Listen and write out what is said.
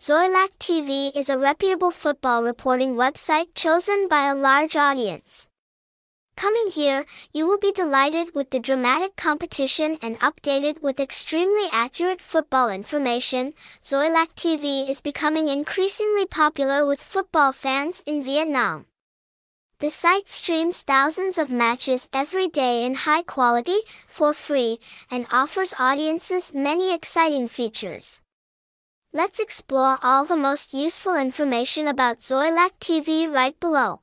Xoilac TV is a reputable football reporting website chosen by a large audience. Coming here, you will be delighted with the dramatic competition and updated with extremely accurate football information. Xoilac TV is becoming increasingly popular with football fans in Vietnam. The site streams thousands of matches every day in high quality, for free, and offers audiences many exciting features. Let's explore all the most useful information about Xoilac TV right below.